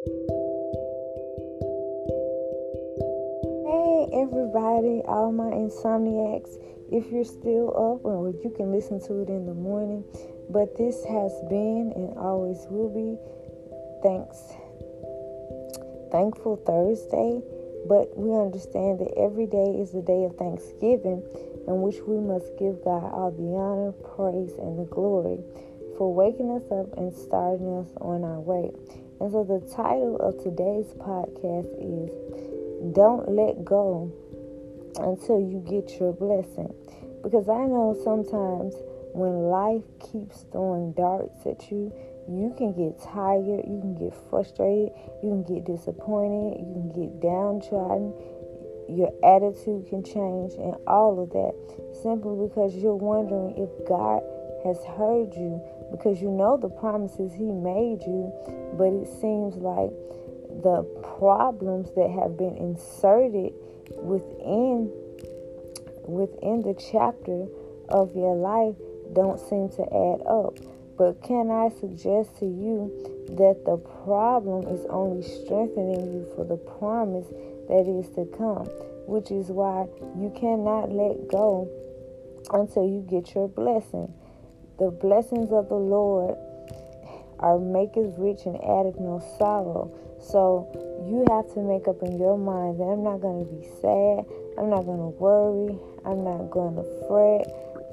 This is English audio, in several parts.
Hey everybody, all my insomniacs. If you're still up, or you can listen to it in the morning. But this has been and always will be thanks thankful Thursday. But we understand that every day is the day of Thanksgiving in which we must give God all the honor, praise, and the glory for waking us up and starting us on our way. And so the title of today's podcast is Don't Let Go Until You Get Your Blessing. Because I know sometimes when life keeps throwing darts at you, you can get tired, you can get frustrated, you can get disappointed, you can get downtrodden, your attitude can change, and all of that simply because you're wondering if God has heard you because you know the promises he made you, but it seems like the problems that have been inserted within within the chapter of your life don't seem to add up. But can I suggest to you that the problem is only strengthening you for the promise that is to come, which is why you cannot let go until you get your blessing. The blessings of the Lord are maketh rich and addeth no sorrow. So you have to make up in your mind that I'm not going to be sad. I'm not going to worry. I'm not going to fret.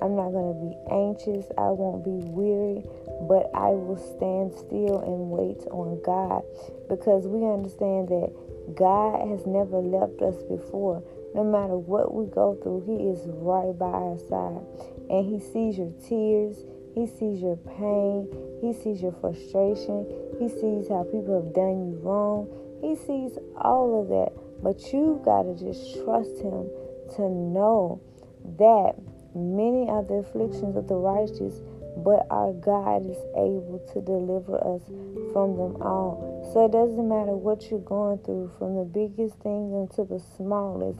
I'm not going to be anxious. I won't be weary, but I will stand still and wait on God because we understand that God has never left us before. No matter what we go through, He is right by our side. And He sees your tears, he sees your pain. He sees your frustration. He sees how people have done you wrong. He sees all of that. But you've got to just trust Him to know that many are the afflictions of the righteous, but our God is able to deliver us from them all. So it doesn't matter what you're going through, from the biggest thing unto the smallest,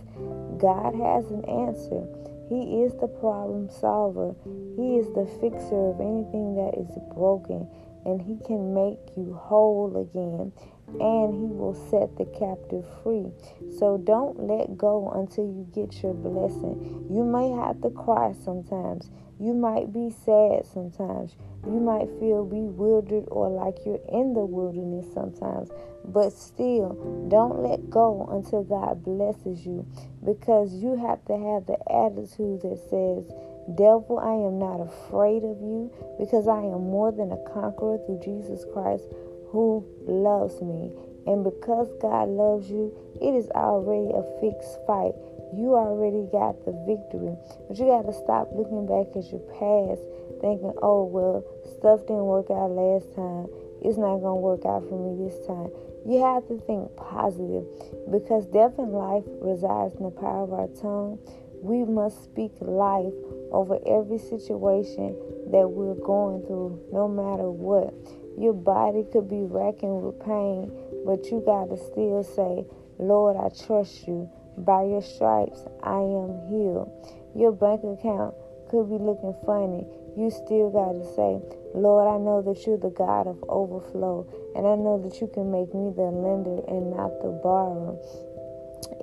God has an answer. He is the problem solver. He is the fixer of anything that is broken. And He can make you whole again. And He will set the captive free. So don't let go until you get your blessing. You may have to cry sometimes. You might be sad sometimes. You might feel bewildered or like you're in the wilderness sometimes. But still, don't let go until God blesses you because you have to have the attitude that says, Devil, I am not afraid of you because I am more than a conqueror through Jesus Christ who loves me. And because God loves you, it is already a fixed fight. You already got the victory. But you got to stop looking back at your past thinking, oh, well, stuff didn't work out last time. It's not going to work out for me this time. You have to think positive because death and life resides in the power of our tongue. We must speak life over every situation that we're going through, no matter what. Your body could be racking with pain, but you got to still say, Lord, I trust you. By your stripes, I am healed. Your bank account could be looking funny. You still got to say, Lord, I know that you're the God of overflow, and I know that you can make me the lender and not the borrower.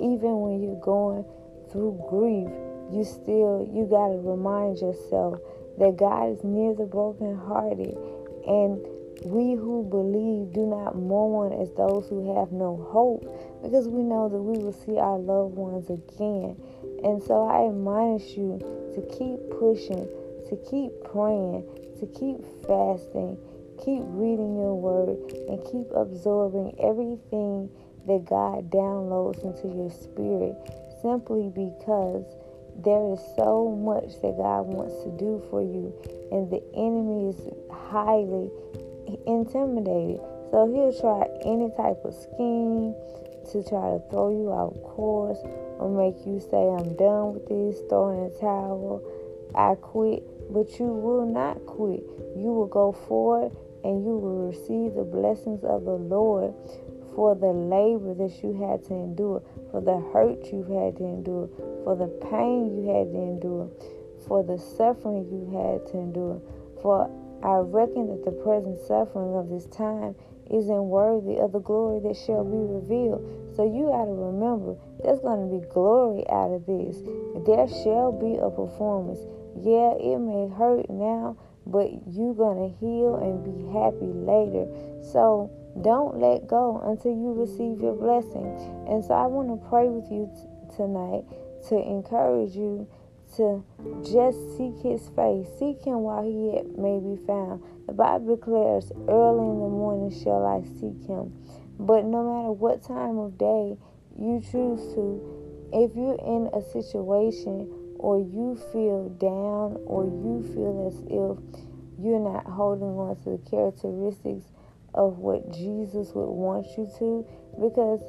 Even when you're going through grief, you still you got to remind yourself that God is near the brokenhearted, and we who believe do not mourn as those who have no hope, because we know that we will see our loved ones again. And so I admonish you to keep pushing, to keep praying, to keep fasting, keep reading your word, and keep absorbing everything that God downloads into your spirit simply because there is so much that God wants to do for you, and the enemy is highly intimidated. So he'll try any type of scheme to try to throw you out course or make you say, I'm done with this, throw in a towel, I quit. But you will not quit. You will go forward and you will receive the blessings of the Lord for the labor that you had to endure, for the hurt you had to endure, for the pain you had to endure, for the suffering you had to endure. For I reckon that the present suffering of this time isn't worthy of the glory that shall be revealed. So you got to remember, there's going to be glory out of this. There shall be a performance. Yeah, it may hurt now, but you're going to heal and be happy later. So don't let go until you receive your blessing. And so I want to pray with you t- tonight to encourage you to just seek his face. Seek him while he yet may be found. The Bible declares, early in the morning shall I seek him. But no matter what time of day you choose to, if you're in a situation or you feel down or you feel as if you're not holding on to the characteristics of what Jesus would want you to, because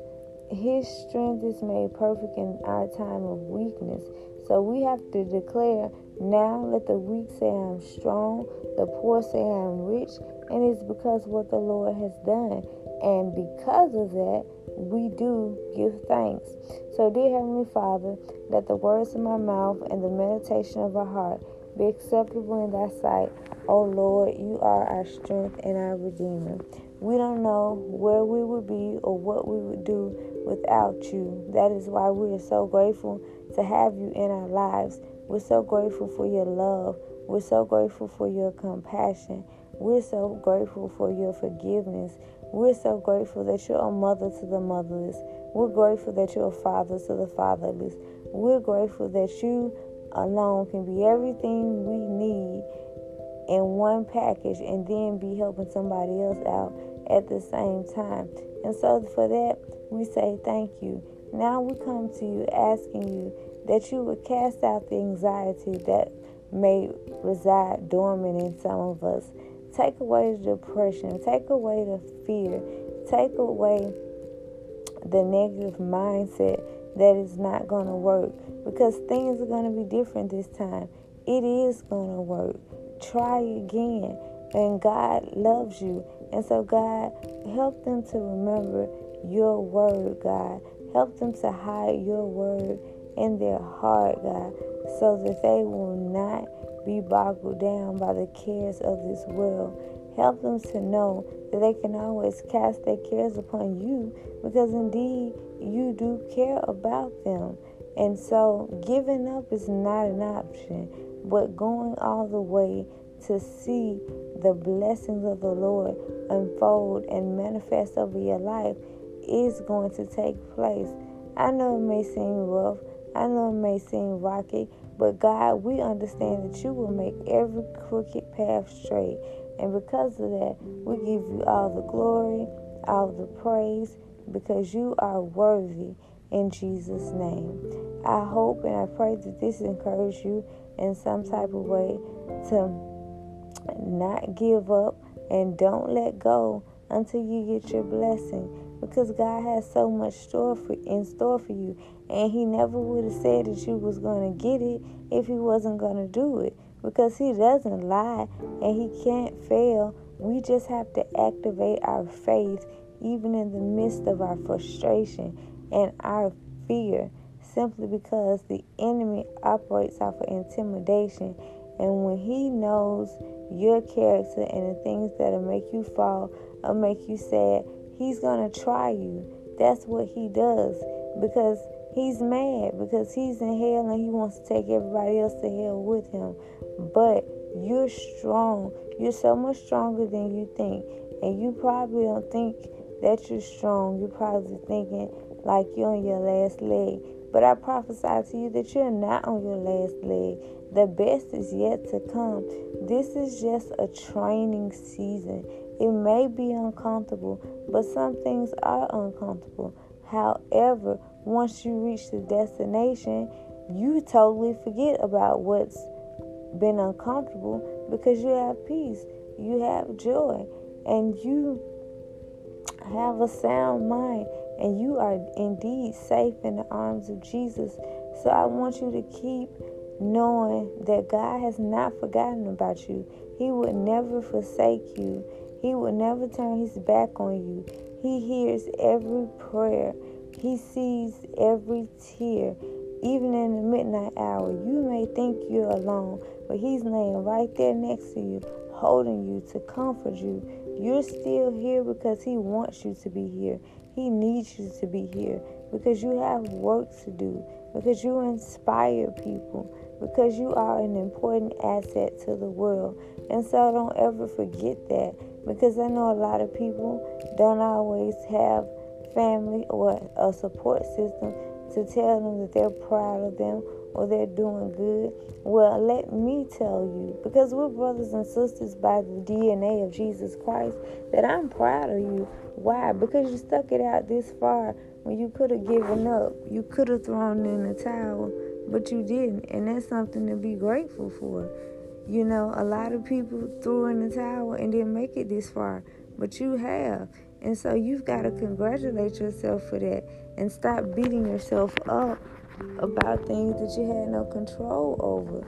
his strength is made perfect in our time of weakness. So we have to declare now let the weak say I'm strong, the poor say I'm rich, and it's because what the Lord has done. And because of that, we do give thanks. So, dear Heavenly Father, let the words of my mouth and the meditation of our heart be acceptable in thy sight. O Lord, you are our strength and our Redeemer. We don't know where we would be or what we would do without you. That is why we are so grateful to have you in our lives. We're so grateful for your love. We're so grateful for your compassion. We're so grateful for your forgiveness. We're so grateful that you're a mother to the motherless. We're grateful that you're a father to the fatherless. We're grateful that you alone can be everything we need in one package and then be helping somebody else out at the same time. And so for that, we say thank you. Now we come to you asking you that you would cast out the anxiety that may reside dormant in some of us. Take away the depression, take away the fear, take away the negative mindset that is not going to work because things are going to be different this time. It is going to work. Try again. And God loves you. And so, God, help them to remember your word, God. Help them to hide your word in their heart, God, so that they will not be boggled down by the cares of this world. Help them to know that they can always cast their cares upon you because indeed you do care about them. And so giving up is not an option, but going all the way to see the blessings of the Lord unfold and manifest over your life is going to take place. I know it may seem rough, I know it may seem rocky, but God, we understand that you will make every crooked path straight. And because of that, we give you all the glory, all the praise, because you are worthy in Jesus' name. I hope and I pray that this encourages you in some type of way to not give up and don't let go until you get your blessing because God has so much store for, in store for you. And he never would have said that you was going to get it if he wasn't going to do it because he doesn't lie and he can't fail. We just have to activate our faith even in the midst of our frustration and our fear simply because the enemy operates off of intimidation. And when he knows your character and the things that'll make you fall or make you sad he's going to try you. That's what he does because he's mad because he's in hell and he wants to take everybody else to hell with him. But you're strong. You're so much stronger than you think. And you probably don't think that you're strong. You're probably thinking like you're on your last leg. But I prophesy to you that you're not on your last leg. The best is yet to come. This is just a training season. It may be uncomfortable, but some things are uncomfortable. However, once you reach the destination, you totally forget about what's been uncomfortable because you have peace, you have joy, and you have a sound mind, and you are indeed safe in the arms of Jesus. So I want you to keep knowing that God has not forgotten about you. He would never forsake you. He will never turn his back on you. He hears every prayer. He sees every tear. Even in the midnight hour, you may think you're alone, but he's laying right there next to you, holding you to comfort you You're still here because He wants you to be here. He needs you to be here because you have work to do, because you inspire people, because you are an important asset to the world. And so don't ever forget that because I know a lot of people don't always have family or a support system to tell them that they're proud of them or they're doing good. Well, let me tell you, because we're brothers and sisters by the DNA of Jesus Christ, that I'm proud of you. Why? Because you stuck it out this far when you could have given up. You could have thrown in the towel, but you didn't. And that's something to be grateful for. You know, a lot of people threw in the towel and didn't make it this far, but you have. And so you've got to congratulate yourself for that and stop beating yourself up about things that you had no control over.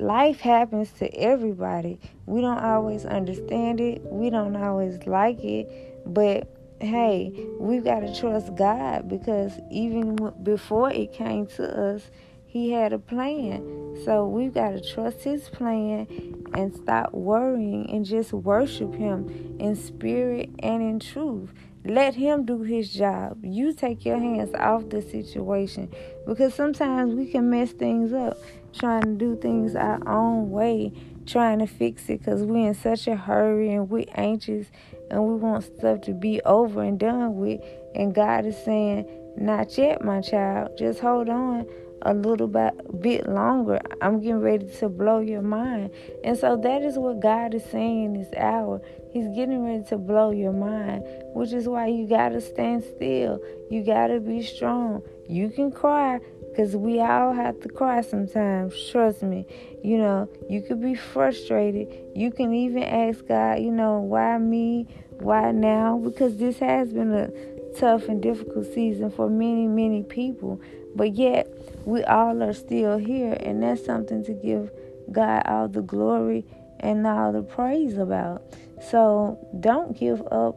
Life happens to everybody. We don't always understand it, we don't always like it, but hey, we've got to trust God because even before it came to us, He had a plan. So we've got to trust His plan and stop worrying and just worship Him in spirit and in truth. Let him do his job. You take your hands off the situation because sometimes we can mess things up trying to do things our own way, trying to fix it because we're in such a hurry and we're anxious and we want stuff to be over and done with. And God is saying, Not yet, my child. Just hold on a little bit, bit longer. I'm getting ready to blow your mind. And so that is what God is saying this hour. He's getting ready to blow your mind, which is why you got to stand still. You got to be strong. You can cry because we all have to cry sometimes. Trust me. You know, you could be frustrated. You can even ask God, you know, why me? Why now? Because this has been a tough and difficult season for many, many people. But yet, we all are still here, and that's something to give God all the glory and all the praise about. So don't give up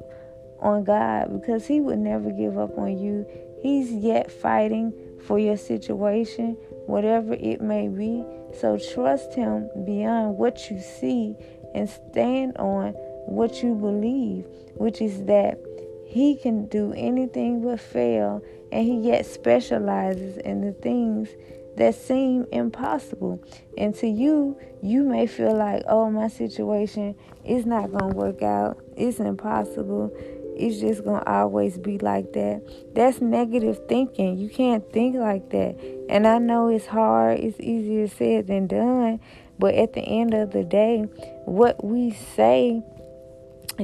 on God because He would never give up on you. He's yet fighting for your situation, whatever it may be. So trust Him beyond what you see and stand on what you believe, which is that He can do anything but fail and he yet specializes in the things that seem impossible. And to you, you may feel like, oh, my situation is not going to work out. It's impossible. It's just going to always be like that. That's negative thinking. You can't think like that. And I know it's hard, it's easier said than done. But at the end of the day, what we say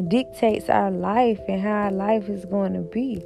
dictates our life and how our life is going to be.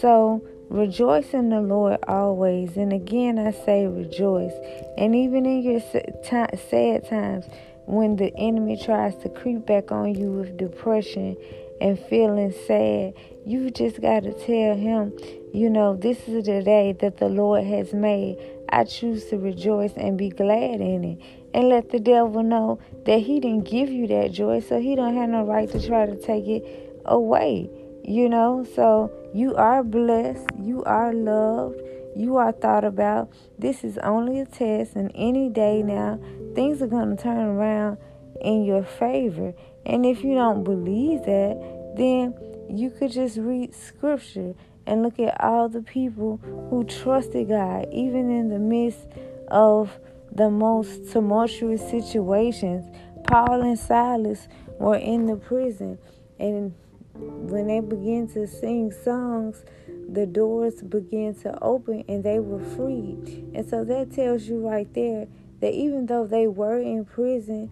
So, Rejoice in the Lord always. And again, I say rejoice. And even in your sad times, when the enemy tries to creep back on you with depression and feeling sad, you just got to tell him, you know, this is the day that the Lord has made. I choose to rejoice and be glad in it. And let the devil know that he didn't give you that joy, so he don't have no right to try to take it away. You know, so you are blessed, you are loved, you are thought about. This is only a test, and any day now, things are going to turn around in your favor. And if you don't believe that, then you could just read scripture and look at all the people who trusted God, even in the midst of the most tumultuous situations. Paul and Silas were in the prison, and when they began to sing songs, the doors began to open and they were freed. And so that tells you right there that even though they were in prison,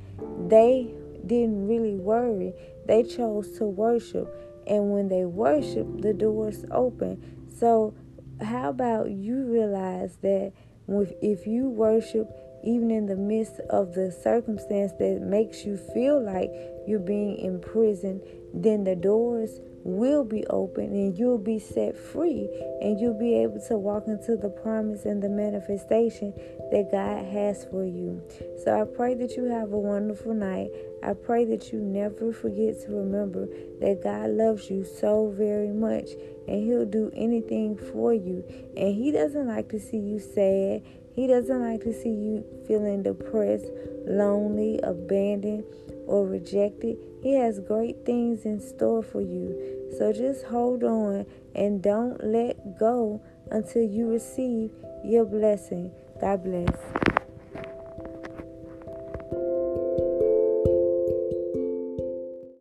they didn't really worry. They chose to worship. And when they worship, the doors open. So, how about you realize that if you worship, even in the midst of the circumstance that makes you feel like you're being imprisoned, then the doors will be open and you'll be set free and you'll be able to walk into the promise and the manifestation that God has for you. So I pray that you have a wonderful night. I pray that you never forget to remember that God loves you so very much and He'll do anything for you. And He doesn't like to see you sad. He doesn't like to see you feeling depressed, lonely, abandoned, or rejected. He has great things in store for you. So just hold on and don't let go until you receive your blessing. God bless.